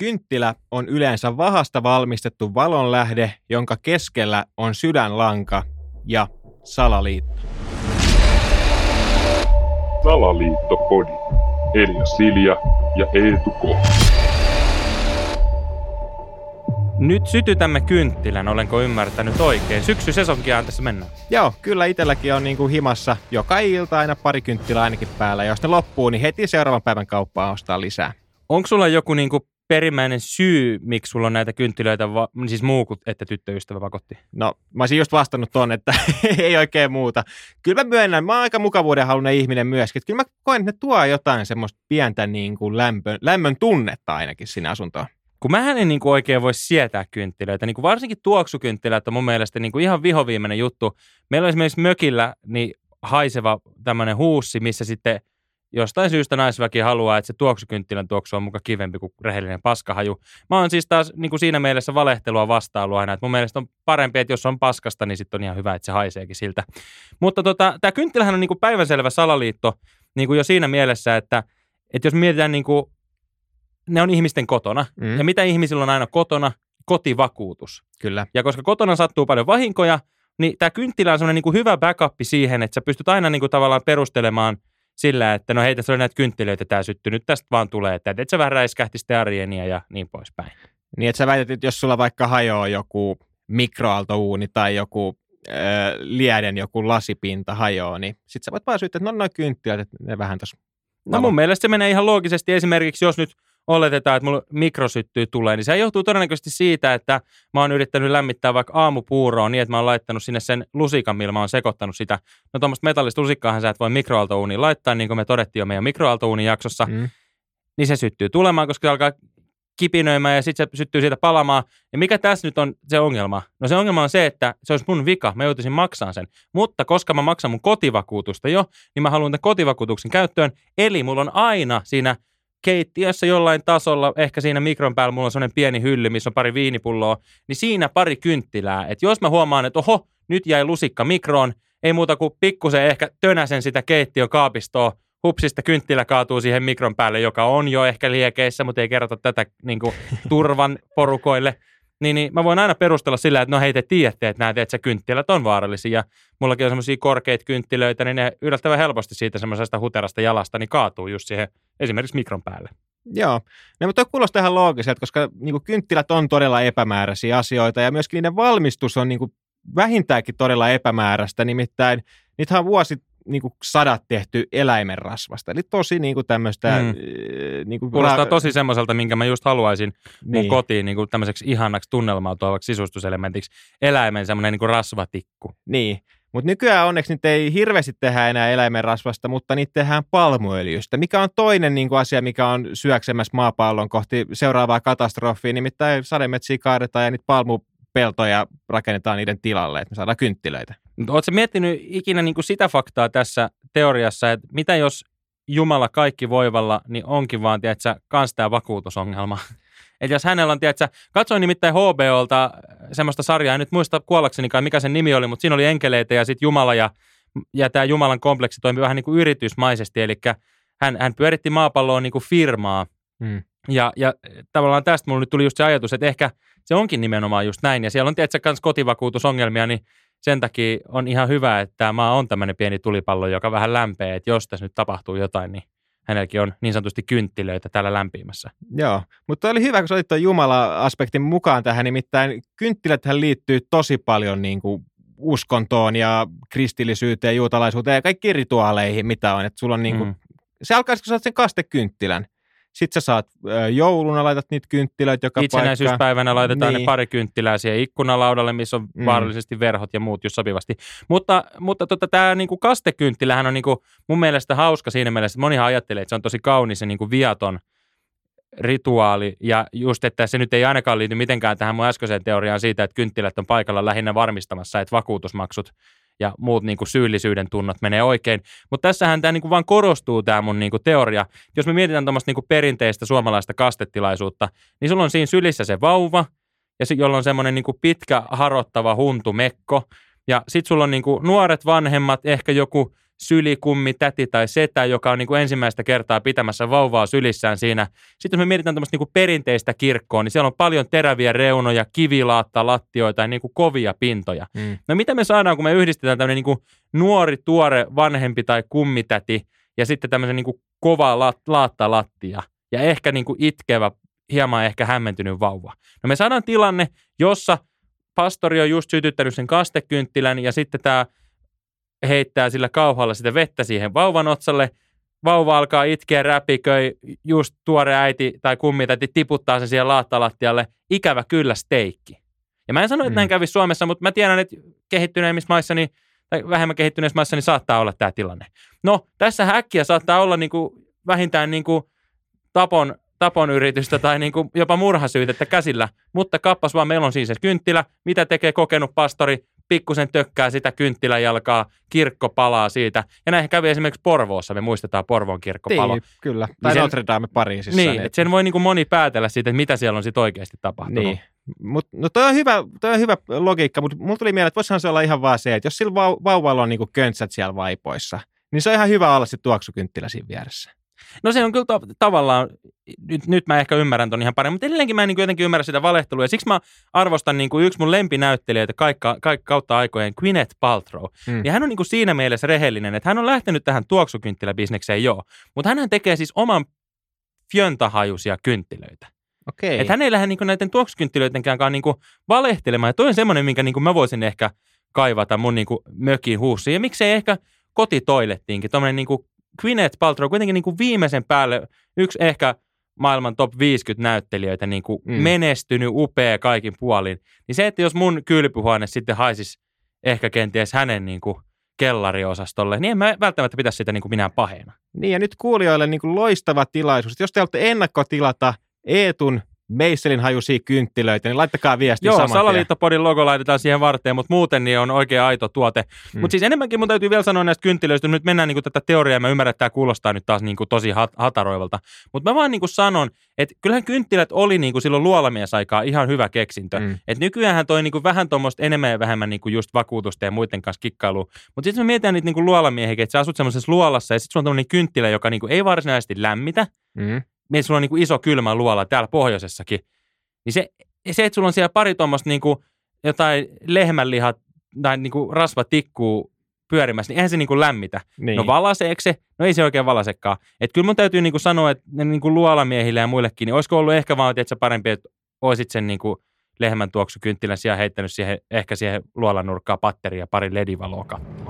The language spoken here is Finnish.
Kynttilä on yleensä vahasta valmistettu valonlähde, jonka keskellä on sydänlanka ja salaliitto. Salaliittopodi. Elia Silja ja Eetu K. Nyt sytytämme kynttilän, olenko ymmärtänyt oikein? Syksy sesonkiaan tässä mennään. Joo, kyllä itselläkin on niinku himassa joka ilta aina pari kynttilää ainakin päällä. Jos ne loppuu, niin heti seuraavan päivän kauppaan ostaa lisää. Onko sulla joku niinku perimmäinen syy, miksi sulla on näitä kynttilöitä, va- siis muu kuin että tyttöystävä pakotti? No, mä olisin just vastannut tuonne, että ei oikein muuta. Kyllä mä myönnän, mä oon aika mukavuuden halunnut ihminen myöskin. Kyllä mä koen, että ne tuo jotain semmoista pientä niin kuin lämpön, lämmön tunnetta ainakin sinne asuntoon. Kun mähän en niin kuin oikein voi sietää kynttilöitä, niin kuin varsinkin tuoksukynttilät on mun mielestä niin kuin ihan vihoviimeinen juttu. Meillä on esimerkiksi mökillä niin haiseva tämmöinen huussi, missä sitten jostain syystä naisväki haluaa, että se tuoksukynttilän tuoksu on muka kivempi kuin rehellinen paskahaju. Mä oon siis taas niin kuin siinä mielessä valehtelua vastailu aina, että mun mielestä on parempi, että jos on paskasta, niin sitten on ihan hyvä, että se haiseekin siltä. Mutta tota, tämä kynttilähän on niin kuin päivänselvä salaliitto niin kuin jo siinä mielessä, että, että jos mietitään niin kuin, ne on ihmisten kotona. Mm. Ja mitä ihmisillä on aina kotona? Kotivakuutus. Kyllä. Ja koska kotona sattuu paljon vahinkoja, niin tämä kynttilä on semmoinen niin kuin hyvä backup siihen, että sä pystyt aina niin kuin tavallaan perustelemaan sillä, että no hei, tässä on näitä kynttilöitä tämä sytty, nyt tästä vaan tulee, että et sä vähän räiskähti stearienia ja niin poispäin. Niin, että sä väität, että jos sulla vaikka hajoaa joku mikroaaltouuni tai joku äh, lieden joku lasipinta hajoaa, niin sit sä voit vaan syyttää, että no noin kynttilät, että ne vähän tuossa No mun mielestä se menee ihan loogisesti. Esimerkiksi jos nyt oletetaan, että mulla mikrosyttyy tulee, niin se johtuu todennäköisesti siitä, että mä oon yrittänyt lämmittää vaikka aamupuuroa niin, että mä oon laittanut sinne sen lusikan, millä mä oon sekoittanut sitä. No tuommoista metallista lusikkaahan sä et voi mikroaaltouuniin laittaa, niin kuin me todettiin jo meidän mikroaaltouunin jaksossa, Mm. niin se syttyy tulemaan, koska se alkaa kipinöimään ja sitten se syttyy siitä palamaan. Ja mikä tässä nyt on se ongelma? No se ongelma on se, että se olisi mun vika, mä joutuisin maksamaan sen. Mutta koska mä maksan mun kotivakuutusta jo, niin mä haluan tämän kotivakuutuksen käyttöön. Eli mulla on aina siinä keittiössä jollain tasolla, ehkä siinä mikron päällä mulla on sellainen pieni hylly, missä on pari viinipulloa, niin siinä pari kynttilää. Että jos mä huomaan, että oho, nyt jäi lusikka mikroon, ei muuta kuin pikkusen ehkä tönäsen sitä keittiön kaapistoa, hupsista kynttilä kaatuu siihen mikron päälle, joka on jo ehkä liekeissä, mutta ei kerrota tätä niin kuin, turvan porukoille. Niin, niin mä voin aina perustella sillä, että no hei te tiedätte, että nämä teet, kynttilät on vaarallisia. Ja mullakin on semmoisia korkeita kynttilöitä, niin ne yllättävän helposti siitä semmoisesta huterasta jalasta niin kaatuu just siihen esimerkiksi mikron päälle. Joo, no, mutta kuulostaa ihan loogiselta, koska niin kuin kynttilät on todella epämääräisiä asioita ja myöskin niiden valmistus on niin kuin vähintäänkin todella epämääräistä, nimittäin niitähän on vuosi niin kuin sadat tehty eläimen rasvasta, eli tosi niin kuin tämmöistä... Mm. Mm. Niin kuin Kuulostaa tosi semmoiselta, minkä mä just haluaisin mun niin. kotiin niin kuin tämmöiseksi ihanaksi tunnelmautuvaksi sisustuselementiksi. Eläimen semmoinen niin kuin rasvatikku. Niin, mutta nykyään onneksi niitä ei hirveästi tehdä enää eläimen rasvasta, mutta niitä tehdään palmuöljystä, mikä on toinen niin kuin asia, mikä on syöksemässä maapallon kohti seuraavaa katastrofia, nimittäin sademetsiä kaadetaan ja niitä palmupeltoja rakennetaan niiden tilalle, että me saadaan kynttilöitä. Mutta ootko miettinyt ikinä niin kuin sitä faktaa tässä teoriassa, että mitä jos Jumala kaikki voivalla, niin onkin vaan, tiedätkö, kans tämä vakuutusongelma. Että jos hänellä on, tiedätkö, katsoin nimittäin HBOlta semmoista sarjaa, en nyt muista kuollaksenikaan mikä sen nimi oli, mutta siinä oli enkeleitä ja sitten Jumala ja, ja tämä Jumalan kompleksi toimi vähän niin kuin yritysmaisesti, eli hän, hän pyöritti maapalloon niin kuin firmaa. Mm. Ja, ja tavallaan tästä mulla nyt tuli just se ajatus, että ehkä se onkin nimenomaan just näin. Ja siellä on tietysti myös kotivakuutusongelmia, niin sen takia on ihan hyvä, että tämä maa on tämmöinen pieni tulipallo, joka vähän lämpee, että jos tässä nyt tapahtuu jotain, niin hänelläkin on niin sanotusti kynttilöitä täällä lämpimässä. Joo, mutta oli hyvä, kun otit tuon Jumala-aspektin mukaan tähän, nimittäin kynttiläthän liittyy tosi paljon niin kuin uskontoon ja kristillisyyteen, juutalaisuuteen ja kaikkiin rituaaleihin, mitä on. Että sulla on niin kuin, Mm. Se alkaa, kun sä saat sen kastekynttilän. Sitten sä saat jouluna, laitat niitä kynttilöitä joka. Itsenäisyyspäivänä laitetaan Niin. ne pari kynttilää siihen ikkunalaudalle, missä on mm. vaarallisesti verhot ja muut, jos sopivasti. Mutta, mutta tota, tämä niinku kastekynttilähän on niinku mun mielestä hauska siinä mielessä, että monihan ajattelee, että se on tosi kaunis ja niinku viaton rituaali. Ja just, että se nyt ei ainakaan liity mitenkään tähän mun äskeiseen teoriaan siitä, että kynttilät on paikalla lähinnä varmistamassa, että vakuutusmaksut ja muut niin kuin syyllisyyden tunnot menee oikein. Mutta tässähän tämä niin kuin vaan korostuu tämä mun niin kuin teoria. Jos me mietitään tuommoista niin perinteistä suomalaista kastetilaisuutta, niin sulla on siinä sylissä se vauva, ja se, jolla on semmoinen niin pitkä harottava huntumekko. Ja sit sulla on niin kuin nuoret vanhemmat, ehkä joku sylikummi, täti tai setä, joka on niin kuin ensimmäistä kertaa pitämässä vauvaa sylissään siinä. Sitten jos me mietitään tämmöistä niin kuin perinteistä kirkkoa, niin siellä on paljon teräviä reunoja, kivilaatta, lattioita ja niin kuin kovia pintoja. Mm. No mitä me saadaan, kun me yhdistetään tämmöinen niin kuin nuori, tuore, vanhempi tai kummitäti ja sitten tämmöisen niin kuin kova lat, laatta lattia ja ehkä niin kuin itkevä, hieman ehkä hämmentynyt vauva. No me saadaan tilanne, jossa pastori on just sytyttänyt sen kastekynttilän ja sitten tämä heittää sillä kauhalla sitä vettä siihen vauvan otsalle. Vauva alkaa itkeä, räpiköi, just tuore äiti tai kummitäti tiputtaa sen siihen laattalattialle. Ikävä kyllä steikki. Ja mä en sano, että Mm. näin kävisi Suomessa, mutta mä tiedän, että kehittyneimmissä maissa, niin, tai vähemmän kehittyneissä maissa, niin saattaa olla tämä tilanne. No, tässä häkkiä saattaa olla niin kuin, vähintään niin kuin tapon, tapon yritystä tai niin kuin jopa murhasyytettä käsillä, mutta kappas vaan, meillä on siis se kynttilä. Mitä tekee kokenut pastori? Pikkusen tökkää sitä kynttiläjalkaa, kirkko palaa siitä. Ja näin kävi esimerkiksi Porvoossa, me muistetaan Porvoon kirkkopalo. Niin, kyllä. Tai sen- Notre Dame Pariisissa. Niin, että sen voi niin kuin moni päätellä siitä, että mitä siellä on sitten oikeasti tapahtunut. Niin. Mut, no toi on hyvä, toi on hyvä logiikka, mutta mulla tuli mieleen, että voisihan se olla ihan vaan se, että jos sillä vau- vauvalla on niinku köntsät siellä vaipoissa, niin se on ihan hyvä olla se tuoksukynttilä siinä vieressä. No se on kyllä ta- tavallaan, nyt, nyt mä ehkä ymmärrän ton ihan paremmin, mutta edelleenkin mä en niin jotenkin ymmärrä sitä valehtelua. Ja siksi mä arvostan niin kuin yksi mun lempinäyttelijöitä kaikka, kaikka kautta aikojen, Gwyneth Paltrow. Mm. Ja hän on niin kuin siinä mielessä rehellinen, että hän on lähtenyt tähän tuoksukynttiläbisnekseen joo, mutta hän tekee siis oman fjöntahajuisia kynttilöitä. Okei. Että hän ei lähde niin kuin näiden tuoksukynttilöidenkään niin kuin valehtelemaan. Ja toi on semmoinen, minkä niin kuin mä voisin ehkä kaivata mun niin kuin mökin huussiin. Ja miksei ehkä kotitoilettiinkin. Tuommoinen niin kuin Gwyneth Paltrow kuitenkin niin kuin viimeisen päälle yksi ehkä maailman top 50 näyttelijöitä niin kuin Mm. menestynyt, upea kaikin puolin. Niin se, että jos mun kylpyhuone sitten haisisi ehkä kenties hänen niin kuin kellariosastolle, niin en mä välttämättä pitäisi sitä niin kuin minä paheena. Niin ja nyt kuulijoille niin kuin loistava tilaisuus. Jos te haluatte ennakkotilata Eetun Meisselin hajuisia kynttilöitä, niin laittakaa viesti Joo, saman. Salaliittopodin logo laitetaan siihen varteen, mutta muuten niin on oikea aito tuote. Mm. Mutta siis enemmänkin mun täytyy vielä sanoa näistä kynttilöistä. Nyt mennään niinku tätä teoriaa ja mä ymmärrän, että tämä kuulostaa nyt taas niinku tosi hat- hataroivalta. Mutta mä vaan niinku sanon, että kyllähän kynttilät oli niinku silloin luolamiesaikaa ihan hyvä keksintö. Mm. Et nykyään toi niinku vähän tuommoista enemmän ja vähemmän niinku just vakuutusta ja muiden kanssa kikkailua. Mutta sitten me mietitään niitä niinku luolamiehiä, että sä asut semmoisessa luolassa ja sitten sulla on tämmöinen kynttilä, joka niinku ei varsinaisesti lämmitä. Mm. Meillä sulla on niinku iso kylmä luola täällä pohjoisessakin. Niin se, se että sulla on siellä pari tuommoista niinku jotain lehmänlihat tai niinku rasvatikkuu pyörimässä, niin eihän se niinku lämmitä. Niin. No valaseeko se? No ei se oikein valasekaan. Että kyllä mun täytyy niinku sanoa, että ne niinku luolamiehille ja muillekin, niin olisiko ollut ehkä vaan että parempi, että olisit sen niinku lehmän tuoksukynttilän sijaan heittänyt siihen, ehkä siihen luolan nurkkaan patteria ja pari ledivaloa kattoon.